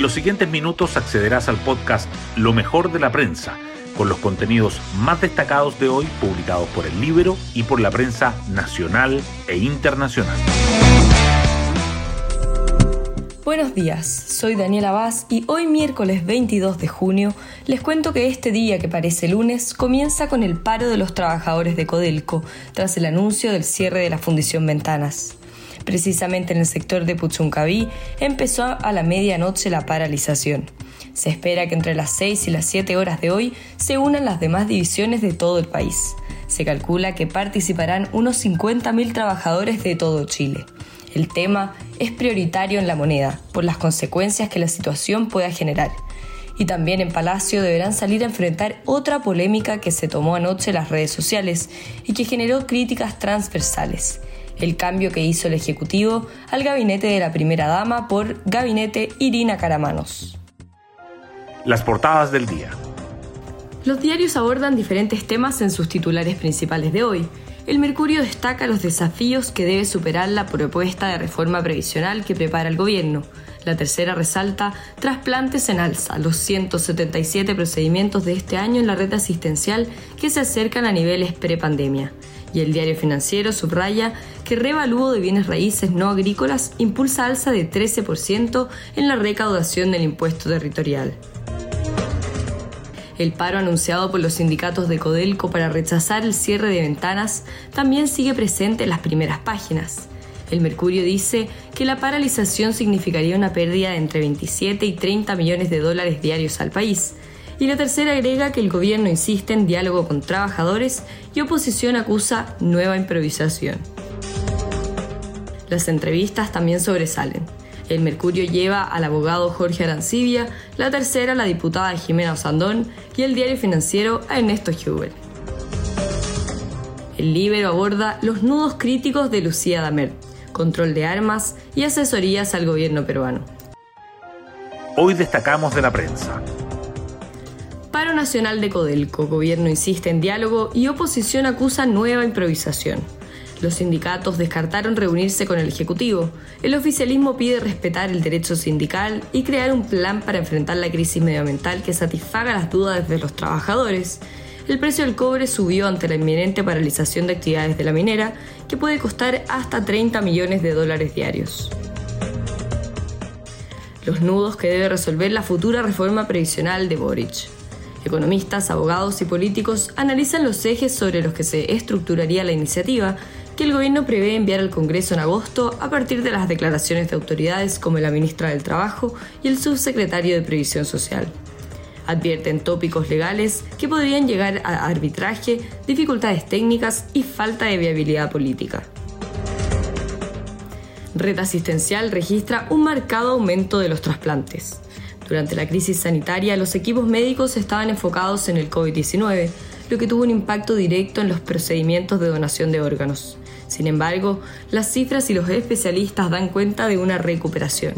En los siguientes minutos accederás al podcast Lo mejor de la prensa, con los contenidos más destacados de hoy publicados por el libro y por la prensa nacional e internacional. Buenos días, soy Daniela Vaz y hoy miércoles 22 de junio les cuento que este día que parece lunes comienza con el paro de los trabajadores de Codelco tras el anuncio del cierre de la Fundición Ventanas. Precisamente en el sector de Puchuncaví empezó a la medianoche la paralización. Se espera que entre las 6 y las 7 horas de hoy se unan las demás divisiones de todo el país. Se calcula que participarán unos 50.000 trabajadores de todo Chile. El tema es prioritario en la moneda por las consecuencias que la situación pueda generar. Y también en Palacio deberán salir a enfrentar otra polémica que se tomó anoche en las redes sociales y que generó críticas transversales el cambio que hizo el Ejecutivo al gabinete de la primera dama por gabinete Irina Caramanos. Las portadas del día. Los diarios abordan diferentes temas en sus titulares principales de hoy. El Mercurio destaca los desafíos que debe superar la propuesta de reforma previsional que prepara el gobierno. La tercera resalta trasplantes en alza, los 177 procedimientos de este año en la red asistencial que se acercan a niveles prepandemia y el diario financiero subraya que revalúo de bienes raíces no agrícolas impulsa alza de 13% en la recaudación del impuesto territorial. El paro anunciado por los sindicatos de Codelco para rechazar el cierre de ventanas también sigue presente en las primeras páginas. El Mercurio dice que la paralización significaría una pérdida de entre 27 y 30 millones de dólares diarios al país, y la tercera agrega que el gobierno insiste en diálogo con trabajadores y oposición acusa nueva improvisación. Las entrevistas también sobresalen. El Mercurio lleva al abogado Jorge Arancibia, la tercera la diputada Jimena Osandón y el diario financiero a Ernesto Huber. El Libero aborda los nudos críticos de Lucía Damer, control de armas y asesorías al gobierno peruano. Hoy destacamos de la prensa. Paro Nacional de Codelco. Gobierno insiste en diálogo y oposición acusa nueva improvisación. Los sindicatos descartaron reunirse con el Ejecutivo. El oficialismo pide respetar el derecho sindical y crear un plan para enfrentar la crisis medioambiental que satisfaga las dudas de los trabajadores. El precio del cobre subió ante la inminente paralización de actividades de la minera, que puede costar hasta 30 millones de dólares diarios. Los nudos que debe resolver la futura reforma previsional de Boric. Economistas, abogados y políticos analizan los ejes sobre los que se estructuraría la iniciativa que el gobierno prevé enviar al Congreso en agosto a partir de las declaraciones de autoridades como la ministra del Trabajo y el subsecretario de Previsión Social. Advierten tópicos legales que podrían llegar a arbitraje, dificultades técnicas y falta de viabilidad política. Red Asistencial registra un marcado aumento de los trasplantes. Durante la crisis sanitaria, los equipos médicos estaban enfocados en el COVID-19, lo que tuvo un impacto directo en los procedimientos de donación de órganos. Sin embargo, las cifras y los especialistas dan cuenta de una recuperación.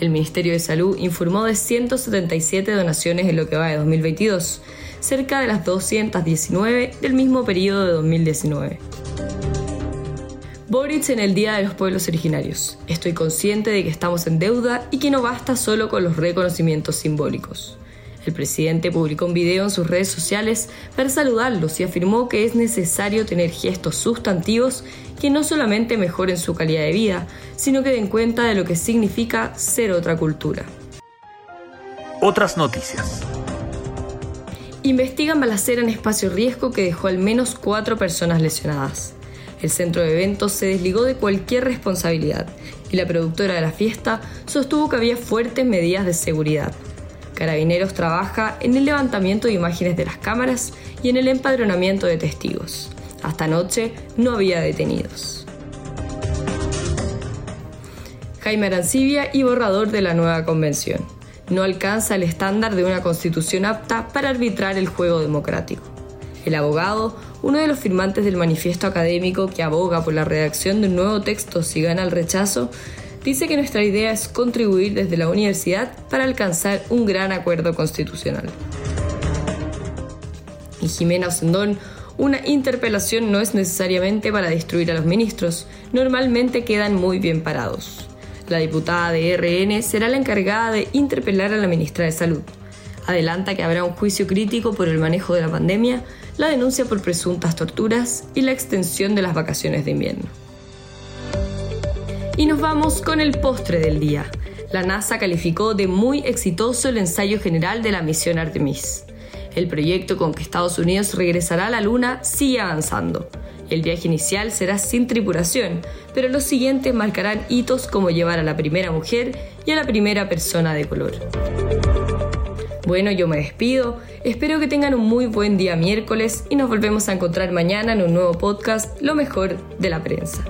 El Ministerio de Salud informó de 177 donaciones en lo que va de 2022, cerca de las 219 del mismo periodo de 2019. Boric en el Día de los Pueblos Originarios. Estoy consciente de que estamos en deuda y que no basta solo con los reconocimientos simbólicos. El presidente publicó un video en sus redes sociales para saludarlos y afirmó que es necesario tener gestos sustantivos que no solamente mejoren su calidad de vida, sino que den cuenta de lo que significa ser otra cultura. Otras noticias. Investigan balacera en espacio riesgo que dejó al menos cuatro personas lesionadas. El centro de eventos se desligó de cualquier responsabilidad y la productora de la fiesta sostuvo que había fuertes medidas de seguridad. Carabineros trabaja en el levantamiento de imágenes de las cámaras y en el empadronamiento de testigos. Hasta anoche no había detenidos. Jaime Arancibia y borrador de la nueva convención. No alcanza el estándar de una constitución apta para arbitrar el juego democrático. El abogado, uno de los firmantes del manifiesto académico que aboga por la redacción de un nuevo texto si gana el rechazo, dice que nuestra idea es contribuir desde la universidad para alcanzar un gran acuerdo constitucional. Y Jimena Osendón, una interpelación no es necesariamente para destruir a los ministros, normalmente quedan muy bien parados. La diputada de RN será la encargada de interpelar a la ministra de Salud. Adelanta que habrá un juicio crítico por el manejo de la pandemia, la denuncia por presuntas torturas y la extensión de las vacaciones de invierno. Y nos vamos con el postre del día. La NASA calificó de muy exitoso el ensayo general de la misión Artemis. El proyecto con que Estados Unidos regresará a la Luna sigue avanzando. El viaje inicial será sin tripulación, pero los siguientes marcarán hitos como llevar a la primera mujer y a la primera persona de color. Bueno, yo me despido, espero que tengan un muy buen día miércoles y nos volvemos a encontrar mañana en un nuevo podcast, Lo mejor de la prensa.